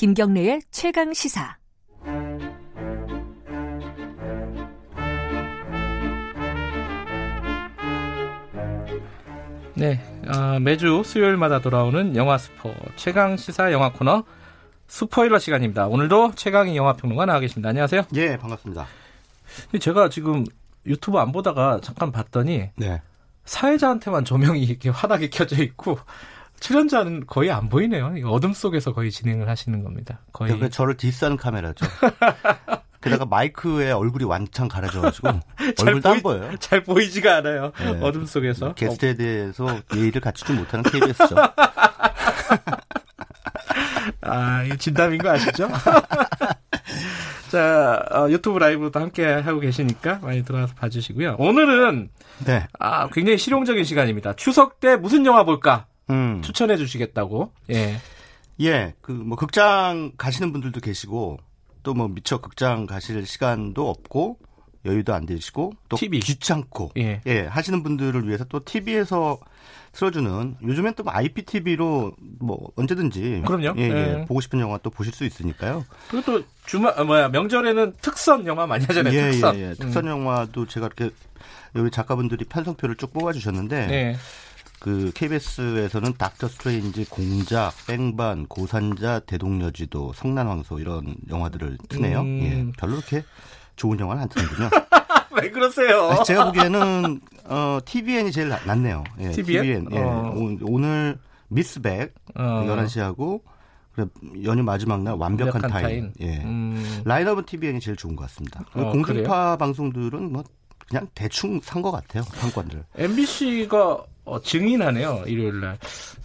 김경래의 최강 시사. 네, 어, 매주 수요일마다 돌아오는 영화 스포 최강 시사 영화 코너 스포일러 시간입니다. 오늘도 최강희 영화 평론가 나와 계십니다. 안녕하세요. 예, 반갑습니다. 제가 지금 유튜브 안 보다가 잠깐 봤더니 네. 사회자한테만 조명이 이렇게 환하게 켜져 있고 출연자는 거의 안 보이네요. 어둠 속에서 거의 진행을 하시는 겁니다. 거의 그러니까 저를 디스하는 카메라죠. 게다가 마이크에 얼굴이 완창 가려져가지고 얼굴도 보이, 안 보여요. 잘 보이지가 않아요. 네. 어둠 속에서. 게스트에 대해서 예의를 갖추지 못하는 KBS죠. 아, 이 진담인 거 아시죠? 자, 어, 유튜브 라이브도 함께 하고 계시니까 많이 들어와서 봐주시고요. 오늘은 네. 아, 굉장히 실용적인 시간입니다. 추석 때 무슨 영화 볼까? 음. 추천해 주시겠다고. 예. 예, 그 뭐 극장 가시는 분들도 계시고 또 뭐 미처 극장 가실 시간도 없고 여유도 안 되시고 또 TV. 귀찮고 예. 하시는 분들을 위해서 또 TV에서 틀어주는 요즘엔 또 IPTV로 뭐 언제든지 그럼요. 예, 예. 예. 보고 싶은 영화 또 보실 수 있으니까요. 그리고 또 주말 아, 뭐야 명절에는 특선 영화 많이 하잖아요. 예, 특선. 예, 예. 음. 특선 영화도 제가 이렇게 여기 작가분들이 편성표를 쭉 뽑아주셨는데 네. 그 KBS에서는 닥터 스트레인지, 공작, 뺑반, 고산자, 대동여지도, 성난황소 이런 영화들을 트네요. 음. 예, 별로 그렇게 좋은 영화는 안 트는군요. 왜 그러세요? 제가 보기에는 어, TVN이 제일 낫- 낫네요. 예, TVN? 예. 어. 오- 오늘 미스백 어. 11시하고 연휴 마지막 날 완벽한, 완벽한 타인. 예. 음. 라인업은 TVN이 제일 좋은 것 같습니다. 어, 공중파 방송들은 뭐 그냥 대충 산 것 같아요. 상권들. MBC가 어, 증인하네요. 일요일 날.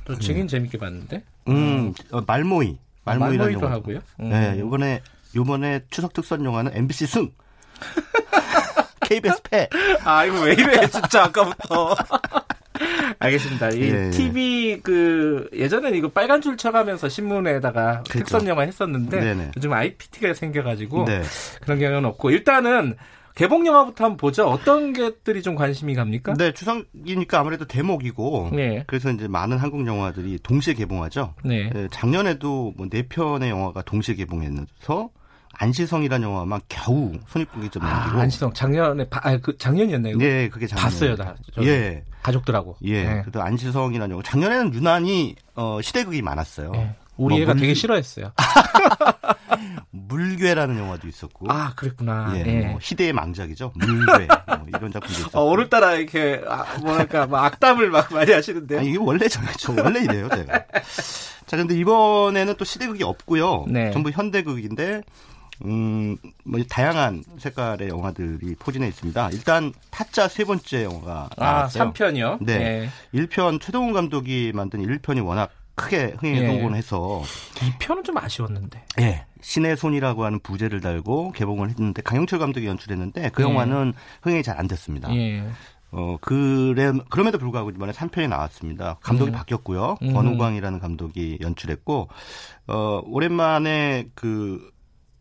또 증인 재밌게 봤는데. 음, 어, 말모이. 말모이라는 말모이도 영화. 하고요. 음. 네, 이번에 요번에 추석 특선 영화는 MBC 승. KBS 패. 아, 이거 왜 이래, 진짜, 아까부터. 알겠습니다. 이 예, 예. TV 그 예전에는 이거 빨간 줄 쳐가면서 신문에다가 그렇죠. 특선 영화 했었는데 네네. 요즘 IPT가 생겨가지고 네. 그런 경우는 없고 일단은 개봉 영화부터 한번 보죠. 어떤 것들이 좀 관심이 갑니까? 네, 추석이니까 아무래도 대목이고. 네. 그래서 이제 많은 한국 영화들이 동시에 개봉하죠. 네. 예, 작년에도 뭐네 편의 영화가 동시에 개봉했면서 안시성이라는 영화만 겨우 손익분기점 아, 남기고. 안시성 작년에 바- 아, 그 작년이었나요? 예, 그게 작년. 봤어요, 나. 저는. 예. 가족들하고. 예. 네. 그래도 안시성이라는 영화. 작년에는 유난히 어, 시대극이 많았어요. 예. 우리 뭐 애가 물- 되게 싫어했어요. 물괴라는 영화도 있었고. 아, 그랬구나. 예, 예. 뭐 희대의 망작이죠. 물괴 뭐 이런 작품도 있었고. 어, 오늘따라 이렇게 아, 뭐랄까 막 악담을 막 많이 하시는데. 아니, 이게 원래 저, 저 원래 이래요, 제가. 자, 근데 이번에는 또 시대극이 없고요. 네. 전부 현대극인데 음, 뭐 다양한 색깔의 영화들이 포진해 있습니다. 일단 타짜 세 번째 영화가 아, 나왔어요. 3편이요? 네. 1편 최동훈 감독이 만든 1편이 워낙 크게 흥행에 예. 성공을 해서 2편은 좀 아쉬웠는데. 예. 신의 손이라고 하는 부제를 달고 개봉을 했는데 강영철 감독이 연출했는데 그 예. 영화는 흥행이 잘 안 됐습니다. 예. 어, 그래, 그럼에도 불구하고 이번에 3편이 나왔습니다. 감독이 음. 바뀌었고요. 음. 권우광이라는 감독이 연출했고, 어, 오랜만에 그,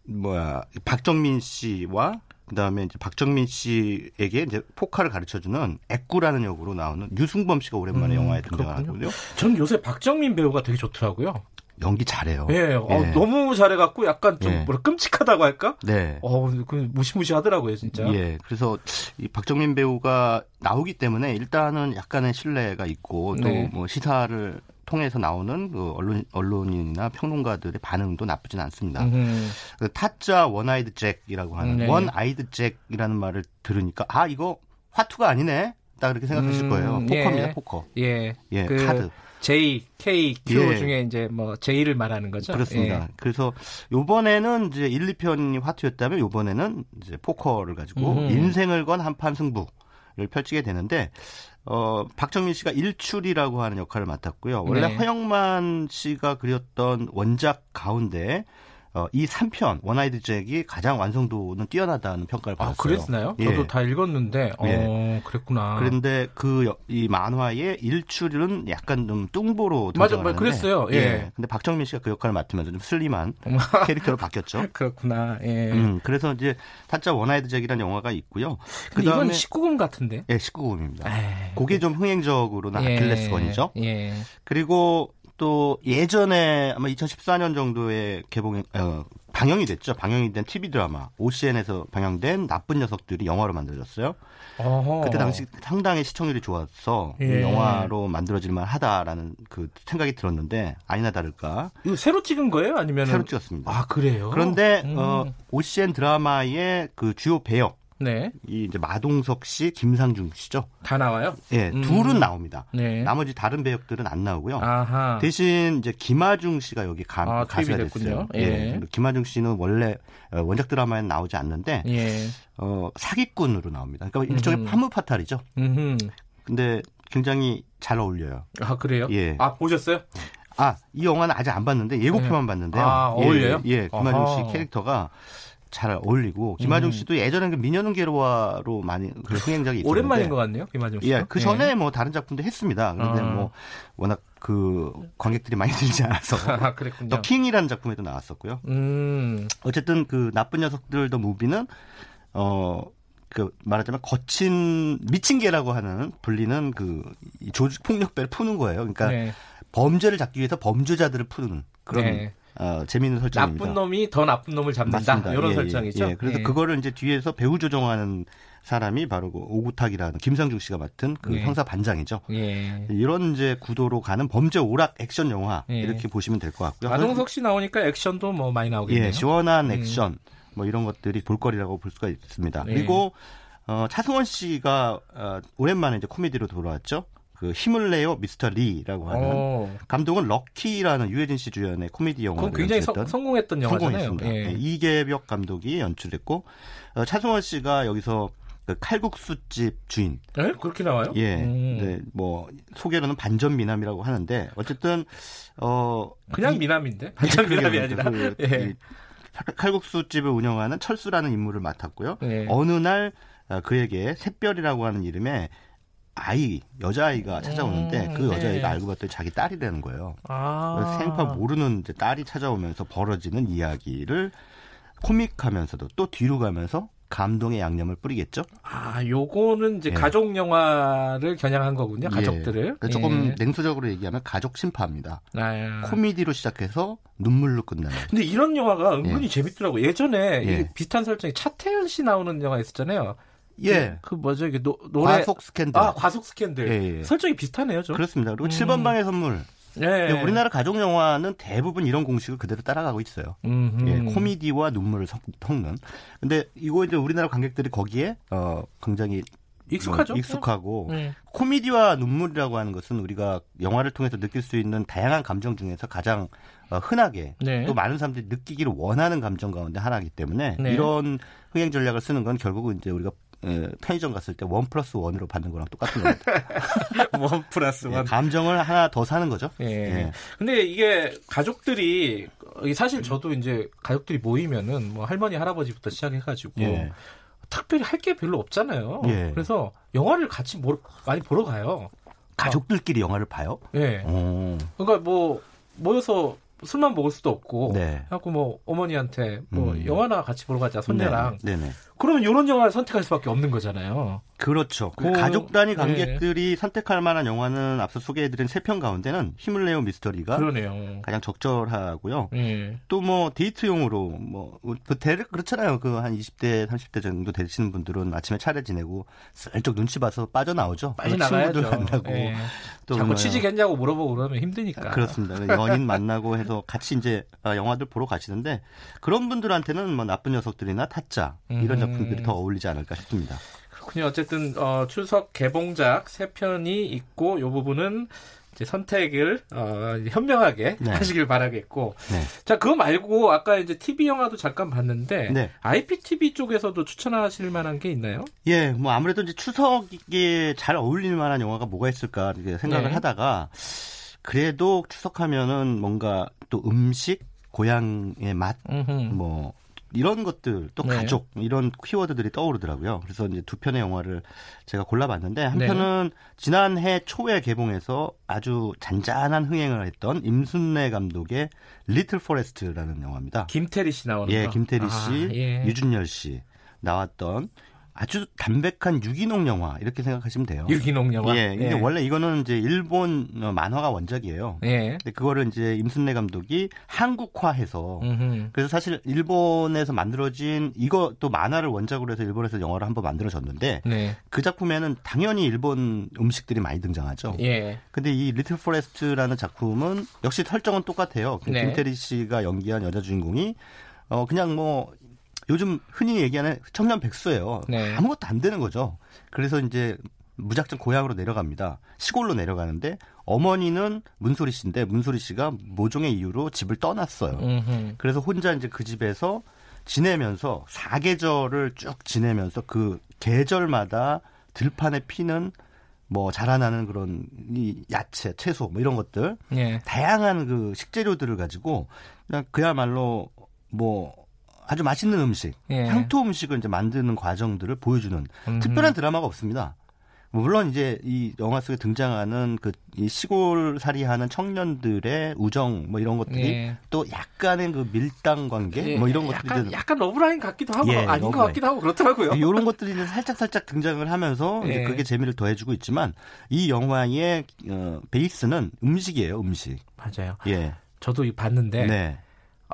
뭐야, 박정민 씨와 그 다음에 이제 박정민 씨에게 이제 포카를 가르쳐 주는 애꾸라는 역으로 나오는 유승범 씨가 오랜만에 음, 영화에. 등장하고요. 전 요새 박정민 배우가 되게 좋더라고요. 연기 잘해요. 예, 어, 예. 너무 잘해갖고 약간 좀 예. 뭐라 끔찍하다고 할까? 네. 어, 그 무시무시하더라고요, 진짜. 예, 그래서 이 박정민 배우가 나오기 때문에 일단은 약간의 신뢰가 있고 또 네. 뭐 시사를 통해서 나오는 그 언론 언론인이나 평론가들의 반응도 나쁘진 않습니다. 음, 그 타짜 원아이드 잭이라고 하는 네. 원아이드 잭이라는 말을 들으니까 아 이거 화투가 아니네. 딱 그렇게 생각하실 음, 거예요. 예. 포커입니다, 포커. 예. 예, 그 카드. J, K, Q 예. 중에 이제 뭐 J를 말하는 거죠. 그렇습니다. 예. 그래서 요번에는 이제 1, 2편이 화투였다면 요번에는 이제 포커를 가지고 음. 인생을 건 한판 승부 를 펼치게 되는데 어 박정민 씨가 일출이라고 하는 역할을 맡았고요. 원래 네. 허영만 씨가 그렸던 원작 가운데 어, 이 3편 원아이드 잭이 가장 완성도는 뛰어나다는 평가를 아, 받았어요. 그랬나요? 예. 저도 다 읽었는데, 어, 예. 그랬구나. 그런데 그 이 만화의 일출은 약간 좀 뚱보로 맞아, 등장하는데 맞아, 그랬어요. 예. 근데 박정민 씨가 그 역할을 맡으면서 좀 슬림한 캐릭터로 바뀌었죠. 그렇구나. 예. 음, 그래서 이제 타짜 원아이드 잭이라는 영화가 있고요. 그다음에 이건 19금 같은데. 예, 19금입니다. 에이, 그게 좀 흥행적으로는 예, 아킬레스건이죠. 예. 그리고 또 예전에 아마 2014년 정도에 개봉 어, 방영이 됐죠. 방영이 된 TV 드라마 OCN에서 방영된 나쁜 녀석들이 영화로 만들어졌어요. 어허. 그때 당시 상당히 시청률이 좋았어 예. 영화로 만들어질만 하다라는 그 생각이 들었는데 아니나 다를까 이거 새로 찍은 거예요? 아니면 새로 찍었습니다. 아 그래요? 그런데 음. 어, OCN 드라마의 그 주요 배역 네, 이 이제 마동석 씨, 김상중 씨죠. 다 나와요. 예, 음. 둘은 나옵니다. 네. 나머지 다른 배역들은 안 나오고요. 아하. 대신 이제 김하중 씨가 여기 가, 아, 가수가. 됐어요. 예. 김하중 씨는 원래 어, 원작 드라마에는 나오지 않는데 예. 어, 사기꾼으로 나옵니다. 그러니까 일종의 음. 파무 파탈이죠. 음. 근데 굉장히 잘 어울려요. 아 그래요? 예. 아 보셨어요? 아, 이 영화는 아직 안 봤는데 예고편만 봤는데요. 아, 예, 어울려요? 예, 김하중 아하. 씨 캐릭터가 잘 어울리고 김하중 음. 씨도 예전에 그 민현은 게로와로 많이 그 흥행작이 있었는데 오랜만인 것 같네요, 김하중 씨. 예, 그 전에 뭐 다른 작품도 했습니다. 그런데 아. 뭐 워낙 그 관객들이 많이 들지 않아서 아 그랬군요. 더 킹이라는 작품에도 나왔었고요. 음. 어쨌든 그 나쁜 녀석들 더 무비는 어. 그 말하자면 거친 미친 개라고 하는 불리는 그이 조직 폭력배를 푸는 거예요. 그러니까 네. 범죄를 잡기 위해서 범죄자들을 푸는 그런 네. 어, 재미있는 설정입니다. 나쁜 놈이 더 나쁜 놈을 잡는다. 맞습니다. 이런 예, 설정이죠. 예, 예. 그래서 예. 그거를 이제 뒤에서 배우 조정하는 사람이 바로 그 오구탁이라는 김상중 씨가 맡은 그 예. 형사 반장이죠. 예. 이런 이제 구도로 가는 범죄 오락 액션 영화 예. 이렇게 보시면 될 것 같고요. 마동석 씨 나오니까 액션도 뭐 많이 나오겠네요. 예, 시원한 음. 액션 뭐 이런 것들이 볼거리라고 볼 수가 있습니다. 예. 그리고 어, 차승원 씨가 어, 오랜만에 이제 코미디로 돌아왔죠. 그 힘을 내요 미스터 리라고 하는 어. 감독은 럭키라는 유해진 씨 주연의 코미디 영화를 굉장히 성, 연출했던 성공했던 영화잖아요. 성공했습니다. 예. 네, 이계벽 감독이 연출했고 어, 차승원 씨가 여기서 그 칼국수집 주인. 예? 그렇게 나와요? 예. 음. 네, 뭐 소개로는 반전 미남이라고 하는데 어쨌든 어 그냥 이- 미남인데 반찬 미남이 아니라. 그, 예. 이 칼국수집을 운영하는 철수라는 인물을 맡았고요. 예. 어느 날 어, 그에게 샛별이라고 하는 이름의 아이 여자아이가 찾아오는데 음, 그 여자아이가 네. 알고 봤더니 자기 딸이라는 거예요. 아. 생파 모르는 이제 딸이 찾아오면서 벌어지는 이야기를 코믹하면서도 또 뒤로 가면서 감동의 양념을 뿌리겠죠. 아, 요거는 이제 예. 가족 영화를 겨냥한 거군요. 가족들을. 예. 조금 예. 냉소적으로 얘기하면 가족 심파입니다. 아. 코미디로 시작해서 눈물로 끝나는. 근데 이런 영화가 은근히 재밌더라고요. 예전에 예. 비슷한 설정이 차태현 씨 나오는 영화 있었잖아요. 예. 그, 그 뭐죠? 이게 노, 노래 과속 스캔들. 아, 과속 스캔들. 예, 예. 설정이 비슷하네요, 좀. 그렇습니다. 그리고 음. 7번 방의 선물. 예. 근데 우리나라 가족 영화는 대부분 이런 공식을 그대로 따라가고 있어요. 음흠. 예, 코미디와 눈물을 섞- 섞는. 근데 이거 이제 우리나라 관객들이 거기에 어 굉장히 익숙하죠? 뭐 익숙하고 예. 코미디와 눈물이라고 하는 것은 우리가 영화를 통해서 느낄 수 있는 다양한 감정 중에서 가장 어, 흔하게 네. 또 많은 사람들이 느끼기를 원하는 감정 가운데 하나이기 때문에 네. 이런 흥행 전략을 쓰는 건 결국은 이제 우리가 에, 편의점 갔을 때 원 플러스 원으로 받는 거랑 똑같은 겁니다. 원 플러스 예, 원. 감정을 하나 더 사는 거죠. 예. 예. 근데 이게 가족들이 사실 저도 이제 가족들이 모이면은 뭐 할머니 할아버지부터 시작해가지고 예. 특별히 할 게 별로 없잖아요. 예. 그래서 영화를 같이 모- 많이 보러 가요. 가족들끼리 영화를 봐요? 예. 오. 그러니까 뭐 모여서 술만 먹을 수도 없고, 네. 하고 뭐 어머니한테 뭐 음. 영화나 같이 보러 가자 손녀랑. 네 네. 그러면 이런 영화를 선택할 수밖에 없는 거잖아요. 그렇죠. 그 그, 가족 단위 네. 관객들이 선택할 만한 영화는 앞서 소개해드린 세 편 가운데는 힘을 내요 미스터리가 그러네요. 가장 적절하고요. 예. 또뭐 데이트용으로 뭐그 대략 그렇잖아요. 그 한 20대 30대 정도 되시는 분들은 아침에 차례 지내고 슬쩍 눈치 봐서 빠져나오죠. 그리고 나가야죠. 친구들 만나고 예. 또 자꾸 뭐 취직했냐고 물어보고 그러면 힘드니까. 그렇습니다. 연인 만나고 해서 같이 이제 아, 영화들 보러 가시는데 그런 분들한테는 뭐 나쁜 녀석들이나 타짜 이런 음. 작품들이 더 어울리지 않을까 싶습니다. 그렇군요. 어쨌든 어, 추석 개봉작 세 편이 있고 요 부분은 이제 선택을 어, 현명하게 네. 하시길 바라겠고. 네. 자 그거 말고 아까 이제 TV 영화도 잠깐 봤는데 네. IPTV 쪽에서도 추천하실 만한 게 있나요? 예, 뭐 아무래도 이제 추석에 잘 어울릴 만한 영화가 뭐가 있을까 이렇게 생각을 네. 하다가 그래도 추석하면은 뭔가 또 음식, 고향의 맛, 음흠. 뭐 이런 것들 또 네. 가족 이런 키워드들이 떠오르더라고요. 그래서 이제 두 편의 영화를 제가 골라봤는데 한 네. 편은 지난해 초에 개봉해서 아주 잔잔한 흥행을 했던 임순례 감독의 리틀 포레스트라는 영화입니다. 김태리 씨 나오는 예, 거. 김태리 아, 씨, 예. 류준열 씨 나왔던 아주 담백한 유기농 영화 이렇게 생각하시면 돼요. 유기농 영화. 예, 근데 원래 이거는 이제 일본 어, 만화가 원작이에요. 예. 근데 그거를 이제 임순례 감독이 한국화해서 음흠. 그래서 사실 일본에서 만들어진 이것도 만화를 원작으로 해서 일본에서 영화를 한번 만들어졌는데 네. 그 작품에는 당연히 일본 음식들이 많이 등장하죠. 예. 근데 이 리틀 포레스트라는 작품은 역시 설정은 똑같아요. 그 네. 김태리 씨가 연기한 여자 주인공이 어 그냥 뭐 요즘 흔히 얘기하는 청년 백수예요. 네. 아무것도 안 되는 거죠. 그래서 이제 무작정 고향으로 내려갑니다. 시골로 내려가는데 어머니는 문소리 씨인데 문소리 씨가 모종의 이유로 집을 떠났어요. 음흠. 그래서 혼자 이제 그 집에서 지내면서 사계절을 쭉 지내면서 그 계절마다 들판에 피는 뭐 자라나는 그런 이 야채, 채소 뭐 이런 것들 예. 다양한 그 식재료들을 가지고 그냥 그야말로 뭐 아주 맛있는 음식, 예. 향토 음식을 이제 만드는 과정들을 보여주는 음흠. 특별한 드라마가 없습니다. 물론 이제 이 영화 속에 등장하는 그 이 시골 살이하는 청년들의 우정 뭐 이런 것들이 예. 또 약간의 그 밀당 관계 예. 뭐 이런 것들이 약간, 약간 러브라인 같기도 하고 예, 아닌 것 러브라인. 같기도 하고 그렇더라고요. 이런 것들이 이제 살짝 살짝 등장을 하면서 이제 예. 그게 재미를 더해주고 있지만 이 영화의 어, 베이스는 음식이에요, 음식. 맞아요. 예. 저도 이 봤는데 네.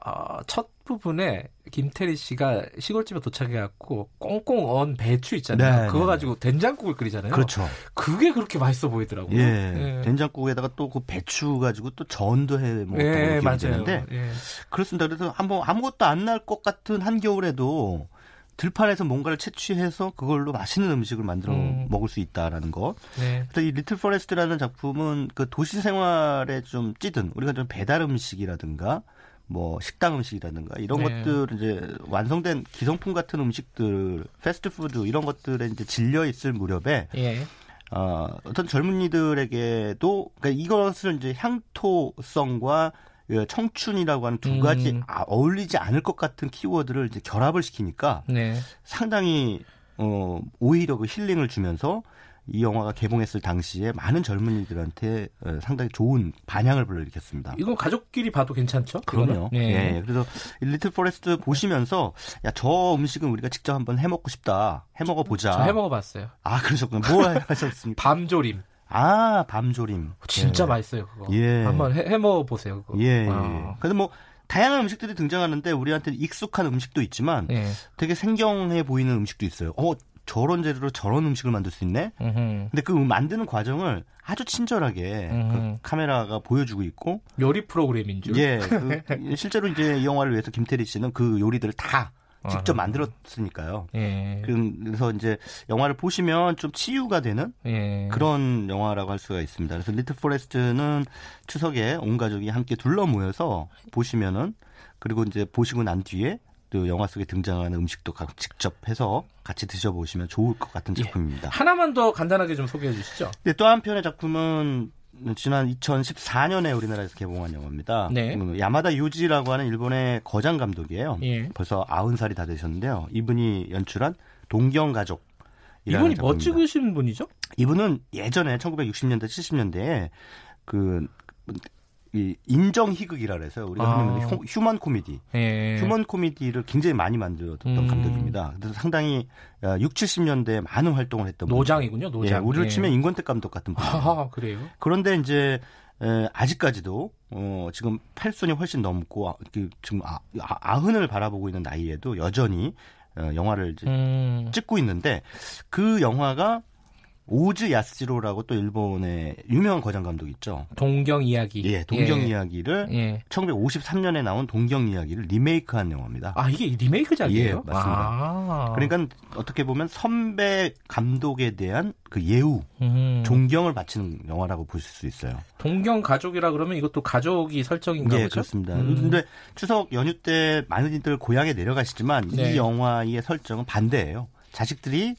어, 첫 부분에 김태리 씨가 시골집에 도착해갖고 꽁꽁 언 배추 있잖아요. 네, 그거 네, 가지고 된장국을 끓이잖아요. 그렇죠. 그게 그렇게 맛있어 보이더라고요. 예. 된장국에다가 또 그 배추 가지고 또 전도 해 먹었던 예, 예. 기억이 되는데 예. 그렇습니다. 그래서 한번 아무것도 안 날 것 같은 한겨울에도 들판에서 뭔가를 채취해서 그걸로 맛있는 음식을 만들어 음. 먹을 수 있다라는 것. 네. 그래서 이 리틀 포레스트라는 작품은 그 도시 생활에 좀 찌든 우리가 좀 배달 음식이라든가 뭐 식당 음식이라든가 이런 네. 것들 이제 완성된 기성품 같은 음식들 패스트푸드 이런 것들에 이제 질려 있을 무렵에 예. 어, 어떤 젊은이들에게도 그러니까 이것을 이제 향토성과 그 청춘이라고 하는 두 가지 음. 아, 어울리지 않을 것 같은 키워드를 이제 결합을 시키니까 네. 상당히 어 오히려 그 힐링을 주면서 이 영화가 개봉했을 당시에 많은 젊은이들한테 어, 상당히 좋은 반향을 불러일으켰습니다. 이건 가족끼리 봐도 괜찮죠? 그럼요. 예. 예. 그래서 이 리틀 포레스트 보시면서 야 저 음식은 우리가 직접 한번 해 먹고 싶다. 해 먹어 보자. 저 해먹어 봤어요. 아 그러셨군요. 뭐 하셨습니까? 밤조림. 아 밤조림. 진짜 예. 맛있어요, 그거. 예. 한번 해, 해 먹어 보세요, 그거. 예. 예. 아. 근데 뭐 다양한 음식들이 등장하는데 우리한테 익숙한 음식도 있지만 예. 되게 생경해 보이는 음식도 있어요. 어 저런 재료로 저런 음식을 만들 수 있네. 음흠. 근데 그 만드는 과정을 아주 친절하게 음. 그 카메라가 보여주고 있고, 요리 프로그램인 줄. 예, 그 실제로 이제 이 영화를 위해서 김태리 씨는 그 요리들을 다 직접 아하. 만들었으니까요. 예. 그래서 이제 영화를 보시면 좀 치유가 되는 예. 그런 영화라고 할 수가 있습니다. 그래서 리틀 포레스트는 추석에 온 가족이 함께 둘러 모여서 보시면은 그리고 이제 보시고 난 뒤에 또 영화 속에 등장하는 음식도 각 직접 해서 같이 드셔보시면 좋을 것 같은 예. 작품입니다. 하나만 더 간단하게 좀 소개해 주시죠. 근데 또 한편의 작품은 지난 2014년에 우리나라에서 개봉한 영화입니다. 네. 음, 야마다 유지라고 하는 일본의 거장 감독이에요. 예. 벌써 90살이 다 되셨는데요. 이분이 연출한 동경 가족. 이분이 뭐 찍으신 분이죠? 이분은 예전에 1960년대 70년대에 그 이 인정 희극이라 그래서 우리가 아. 휴- 휴먼 코미디, 예. 휴먼 코미디를 굉장히 많이 만들었던 음. 감독입니다. 그래서 상당히 6, 70년대에 많은 활동을 했던 노장이군요. 노장. 예, 우리를 예. 치면 인권택 감독 같은 분. 아, 그래요? 그런데 이제 에, 아직까지도 어, 지금 팔순이 훨씬 넘고 아, 그, 지금 아, 아, 아흔을 바라보고 있는 나이에도 여전히 어, 영화를 이제 음. 찍고 있는데 그 영화가 오즈 야스지로라고 또 일본의 유명한 거장 감독 있죠. 동경 이야기. 예, 동경 이야기를 예. 1953년에 나온 동경 이야기를 리메이크한 영화입니다. 아, 이게 리메이크작이에요? 예, 맞습니다. 아. 그러니까 어떻게 보면 선배 감독에 대한 그 예우, 음. 존경을 바치는 영화라고 보실 수 있어요. 동경 가족이라 그러면 이것도 가족이 설정인가 예, 보죠? 그렇습니다. 음. 근데 추석 연휴 때 많은 이들 고향에 내려가시지만 네. 이 영화의 설정은 반대예요. 자식들이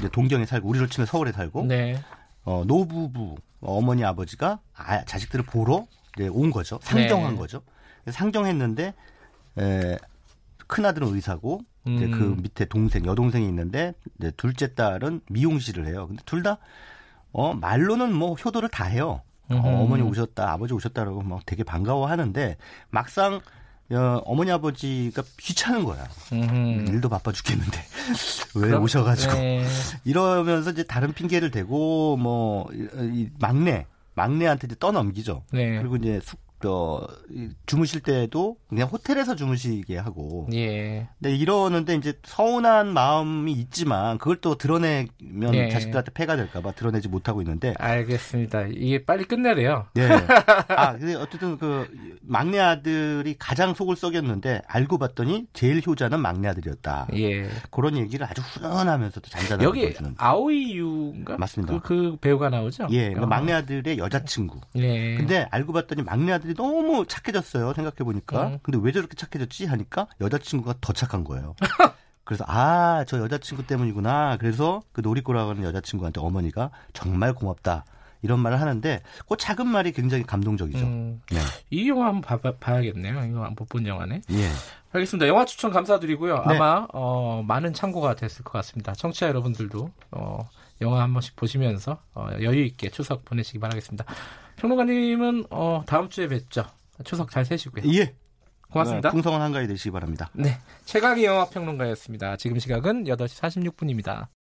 이제 동경에 살고 우리로 치면 서울에 살고 네. 어, 노부부 어머니 아버지가 아, 자식들을 보러 이제 온 거죠. 상경한 네. 거죠. 그래서 상경했는데 에, 큰 아들은 의사고 이제 음. 그 밑에 동생 여동생이 있는데 이제 둘째 딸은 미용실을 해요. 근데 둘 다 어, 말로는 뭐 효도를 다 해요. 어. 어머니 오셨다, 아버지 오셨다라고 막 되게 반가워하는데 막상 어, 어머니 아버지가 귀찮은 거야. 음. 일도 바빠 죽겠는데 왜 그럼- 오셔가지고 네. 이러면서 이제 다른 핑계를 대고 뭐이 막내 막내한테 이제 떠넘기죠. 네. 그리고 이제 숙 어, 이 주무실 때도 그냥 호텔에서 주무시게 하고. 예. 근데 이러는데 이제 서운한 마음이 있지만 그걸 또 드러내면 예. 자식들한테 폐가 될까봐 드러내지 못하고 있는데. 알겠습니다. 이게 빨리 끝내래요. 네. 아, 근데 어쨌든 그 막내 아들이 가장 속을 썩였는데 알고 봤더니 제일 효자는 막내 아들이었다. 예. 그런 얘기를 아주 훈훈하면서도 잔잔하게 여기 보여주는. 아오이유인가? 맞습니다. 그, 그 배우가 나오죠? 예, 그 어. 막내 아들의 여자친구. 예. 근데 알고 봤더니 막내 아들 이 너무 착해졌어요. 생각해 보니까. 음. 근데 왜 저렇게 착해졌지 하니까 여자친구가 더 착한 거예요. 그래서 아, 저 여자친구 때문이구나. 그래서 그 노리꼬라고 하는 여자친구한테 어머니가 정말 고맙다. 이런 말을 하는데 그 작은 말이 굉장히 감동적이죠. 음, 네. 이 영화 한번 봐, 봐야겠네요. 이거 못 본 영화네. 예. 알겠습니다. 영화 추천 감사드리고요. 네. 아마 어, 많은 참고가 됐을 것 같습니다. 청취자 여러분들도 어, 영화 한 번씩 보시면서 어, 여유 있게 추석 보내시기 바라겠습니다. 평론가님은 어, 다음 주에 뵙죠. 추석 잘 세시고요. 예. 고맙습니다. 네, 풍성한 한가위 되시기 바랍니다. 네, 최강희 영화 평론가였습니다. 지금 시각은 8시 46분입니다.